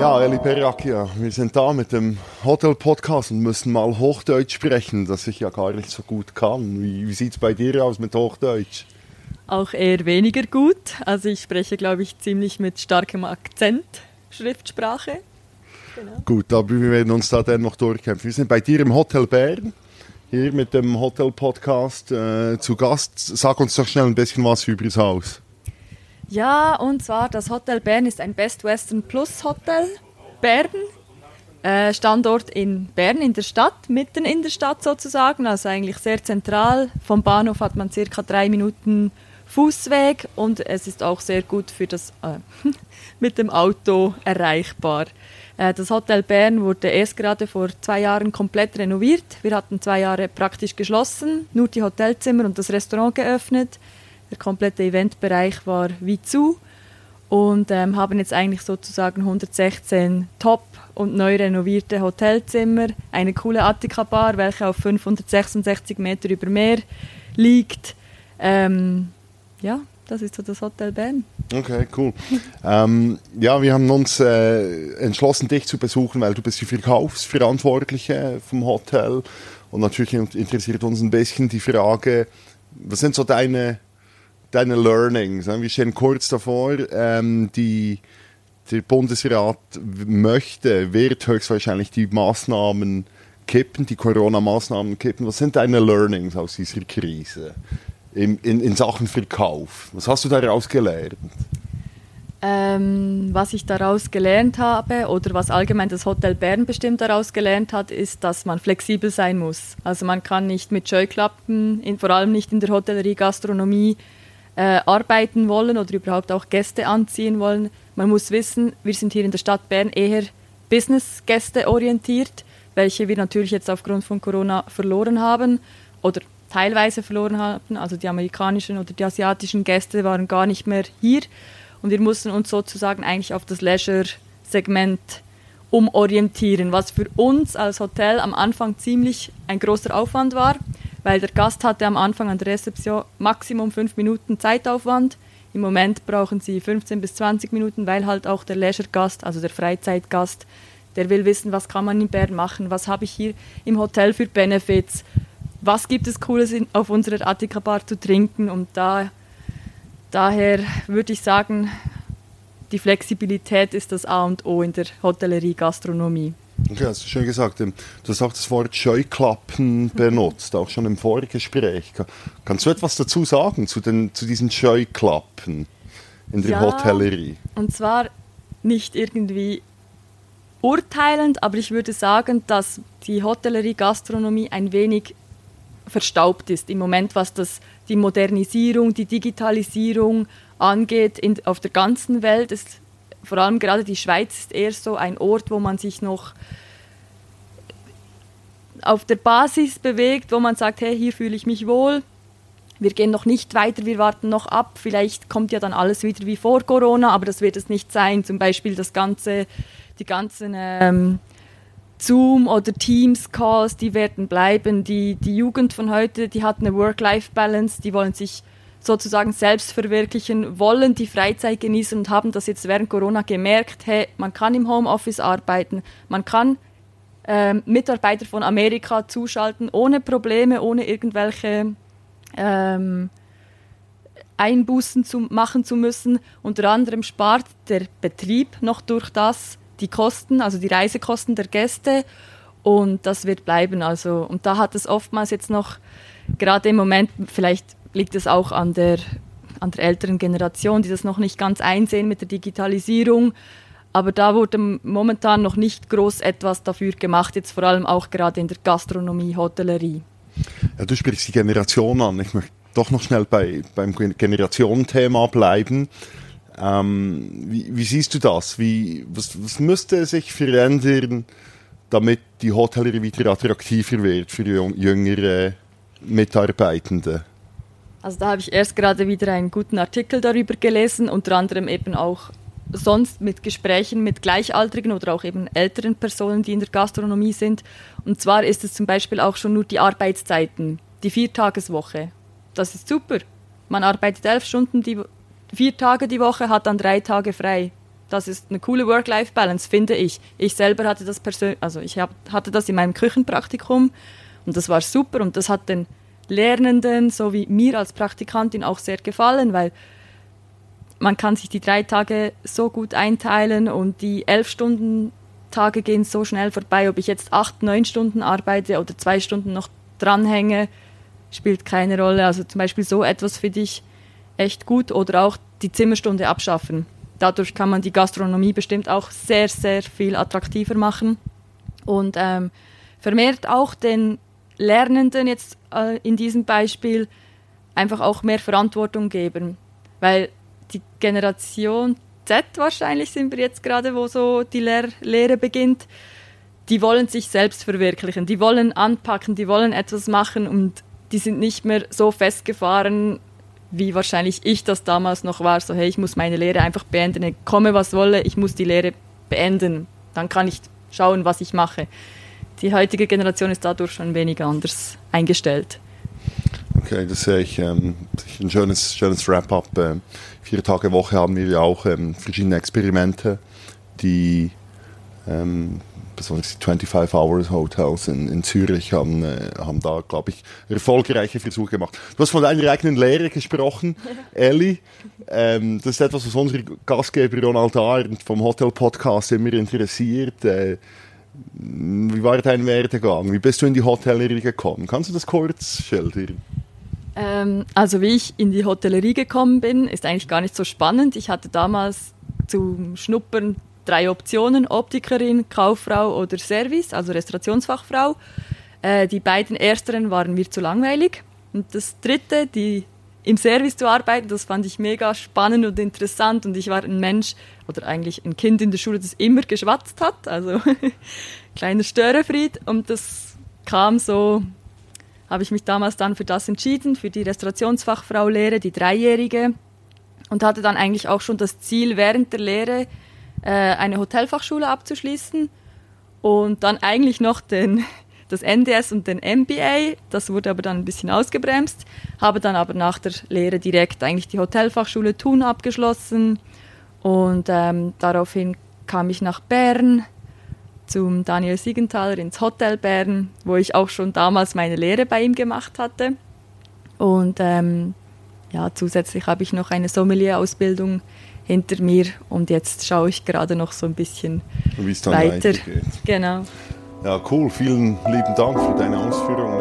Ja, Eli Perakia, wir sind da mit dem Hotel-Podcast und müssen mal Hochdeutsch sprechen, das ich ja gar nicht so gut kann. Wie, wie sieht es bei dir aus mit Hochdeutsch? Auch eher weniger gut. Also ich spreche, glaube ich, ziemlich mit starkem Akzent Schriftsprache. Genau. Gut, aber wir werden uns da dann noch durchkämpfen. Wir sind bei dir im Hotel Bern, hier mit dem Hotel-Podcast äh, zu Gast. Sag uns doch schnell ein bisschen was über das Haus. Ja, und zwar das Hotel Bern ist ein Best Western Plus Hotel Bern. Äh, Standort in Bern in der Stadt, mitten in der Stadt sozusagen, also eigentlich sehr zentral. Vom Bahnhof hat man circa drei Minuten Fußweg und es ist auch sehr gut für das äh, mit dem Auto erreichbar. Äh, das Hotel Bern wurde erst gerade vor zwei Jahren komplett renoviert. Wir hatten zwei Jahre praktisch geschlossen, nur die Hotelzimmer und das Restaurant geöffnet. Der komplette Eventbereich war wie zu und ähm, haben jetzt eigentlich sozusagen 116 top und neu renovierte Hotelzimmer, eine coole Attika-Bar, welche auf 566 Meter über Meer liegt. Ähm, ja, das ist so das Hotel Bern. Okay, cool. ähm, ja, wir haben uns äh, entschlossen, dich zu besuchen, weil du bist die Verkaufsverantwortliche vom Hotel. Und natürlich interessiert uns ein bisschen die Frage, was sind so deine deine Learnings? Wir stehen kurz davor, ähm, die, der Bundesrat möchte, wird höchstwahrscheinlich die Maßnahmen kippen, die Corona-Maßnahmen kippen. Was sind deine Learnings aus dieser Krise in, in, in Sachen Verkauf? Was hast du daraus gelernt? Ähm, was ich daraus gelernt habe oder was allgemein das Hotel Bern bestimmt daraus gelernt hat, ist, dass man flexibel sein muss. Also man kann nicht mit Scheuklappen, in, vor allem nicht in der Hotellerie, Gastronomie, äh, arbeiten wollen oder überhaupt auch Gäste anziehen wollen. Man muss wissen, wir sind hier in der Stadt Bern eher Business-Gäste orientiert, welche wir natürlich jetzt aufgrund von Corona verloren haben oder teilweise verloren haben. Also die amerikanischen oder die asiatischen Gäste waren gar nicht mehr hier und wir mussten uns sozusagen eigentlich auf das Leisure-Segment umorientieren, was für uns als Hotel am Anfang ziemlich ein großer Aufwand war weil der Gast hatte am Anfang an der Rezeption Maximum fünf Minuten Zeitaufwand. Im Moment brauchen sie 15 bis 20 Minuten, weil halt auch der Leisure-Gast, also der Freizeitgast, der will wissen, was kann man in Bern machen, was habe ich hier im Hotel für Benefits, was gibt es Cooles auf unserer Attika-Bar zu trinken und da, daher würde ich sagen, die Flexibilität ist das A und O in der Hotellerie-Gastronomie. Okay, hast du schön gesagt. Ähm, du hast auch das Wort Scheuklappen benutzt, auch schon im Vorgespräch. Kannst du etwas dazu sagen, zu, den, zu diesen Scheuklappen in der ja, Hotellerie? Und zwar nicht irgendwie urteilend, aber ich würde sagen, dass die Hotellerie-Gastronomie ein wenig verstaubt ist im Moment, was das, die Modernisierung, die Digitalisierung angeht in, auf der ganzen Welt. Es vor allem gerade die Schweiz ist eher so ein Ort, wo man sich noch auf der Basis bewegt, wo man sagt, hey, hier fühle ich mich wohl. Wir gehen noch nicht weiter, wir warten noch ab. Vielleicht kommt ja dann alles wieder wie vor Corona, aber das wird es nicht sein. Zum Beispiel das ganze, die ganzen ähm, Zoom oder Teams Calls, die werden bleiben. Die, die Jugend von heute, die hat eine Work-Life-Balance, die wollen sich sozusagen selbst verwirklichen, wollen die Freizeit genießen und haben das jetzt während Corona gemerkt, hey, man kann im Homeoffice arbeiten, man kann ähm, Mitarbeiter von Amerika zuschalten, ohne Probleme, ohne irgendwelche ähm, Einbußen zu machen zu müssen. Unter anderem spart der Betrieb noch durch das die Kosten, also die Reisekosten der Gäste und das wird bleiben. Also, und da hat es oftmals jetzt noch, gerade im Moment, vielleicht liegt es auch an der, an der älteren Generation, die das noch nicht ganz einsehen mit der Digitalisierung. Aber da wurde momentan noch nicht groß etwas dafür gemacht, jetzt vor allem auch gerade in der Gastronomie, Hotellerie. Ja, du sprichst die Generation an. Ich möchte doch noch schnell bei, beim Generationenthema bleiben. Ähm, wie, wie, siehst du das? Wie, was, was müsste sich verändern, damit die Hotellerie wieder attraktiver wird für jüngere Mitarbeitende? Also da habe ich erst gerade wieder einen guten Artikel darüber gelesen, unter anderem eben auch sonst mit Gesprächen mit Gleichaltrigen oder auch eben älteren Personen, die in der Gastronomie sind. Und zwar ist es zum Beispiel auch schon nur die Arbeitszeiten, die Viertageswoche. Das ist super. Man arbeitet elf Stunden, die, vier Tage die Woche, hat dann drei Tage frei. Das ist eine coole Work-Life-Balance, finde ich. Ich selber hatte das persönlich, also ich hab, hatte das in meinem Küchenpraktikum und das war super und das hat den Lernenden sowie mir als Praktikantin auch sehr gefallen, weil man kann sich die drei Tage so gut einteilen und die elf Stunden Tage gehen so schnell vorbei. Ob ich jetzt acht, neun Stunden arbeite oder zwei Stunden noch dranhänge, spielt keine Rolle. Also zum Beispiel so etwas finde ich echt gut oder auch die Zimmerstunde abschaffen. Dadurch kann man die Gastronomie bestimmt auch sehr, sehr viel attraktiver machen und ähm, vermehrt auch den Lernenden jetzt äh, in diesem Beispiel einfach auch mehr Verantwortung geben. Weil die Generation Z wahrscheinlich sind wir jetzt gerade, wo so die Lehr Lehre beginnt, die wollen sich selbst verwirklichen, die wollen anpacken, die wollen etwas machen und die sind nicht mehr so festgefahren, wie wahrscheinlich ich das damals noch war, so hey, ich muss meine Lehre einfach beenden, komme was wolle, ich muss die Lehre beenden, dann kann ich schauen, was ich mache. Die heutige Generation ist dadurch schon weniger anders eingestellt. Okay, das sehe ich ähm, ein schönes, schönes Wrap-up. Ähm, vier Tage Woche haben wir ja auch ähm, verschiedene Experimente, die ähm, besonders die 25 Hours Hotels in, in Zürich haben, äh, haben da, glaube ich, erfolgreiche Versuche gemacht. Du hast von deiner eigenen Lehre gesprochen, Ellie. Ähm, das ist etwas, was unsere Gastgeber Ronald Arndt vom Hotel Podcast immer interessiert. Äh, wie war dein Werdegang? Wie bist du in die Hotellerie gekommen? Kannst du das kurz schildern? Ähm, also wie ich in die Hotellerie gekommen bin, ist eigentlich gar nicht so spannend. Ich hatte damals zum Schnuppern drei Optionen, Optikerin, Kauffrau oder Service, also Restaurationsfachfrau. Äh, die beiden ersteren waren mir zu langweilig. Und das dritte, die im Service zu arbeiten, das fand ich mega spannend und interessant. Und ich war ein Mensch oder eigentlich ein Kind in der Schule, das immer geschwatzt hat, also kleiner Störefried. Und das kam so habe ich mich damals dann für das entschieden, für die Restaurationsfachfrau-Lehre, die dreijährige. Und hatte dann eigentlich auch schon das Ziel, während der Lehre äh, eine Hotelfachschule abzuschließen und dann eigentlich noch den, das NDS und den MBA. Das wurde aber dann ein bisschen ausgebremst. Habe dann aber nach der Lehre direkt eigentlich die Hotelfachschule Thun abgeschlossen und ähm, daraufhin kam ich nach Bern zum Daniel Siegenthaler ins Hotel Bern, wo ich auch schon damals meine Lehre bei ihm gemacht hatte. Und ähm, ja, zusätzlich habe ich noch eine Sommelier-Ausbildung hinter mir und jetzt schaue ich gerade noch so ein bisschen weiter. Genau. Ja, cool. Vielen lieben Dank für deine Ausführungen,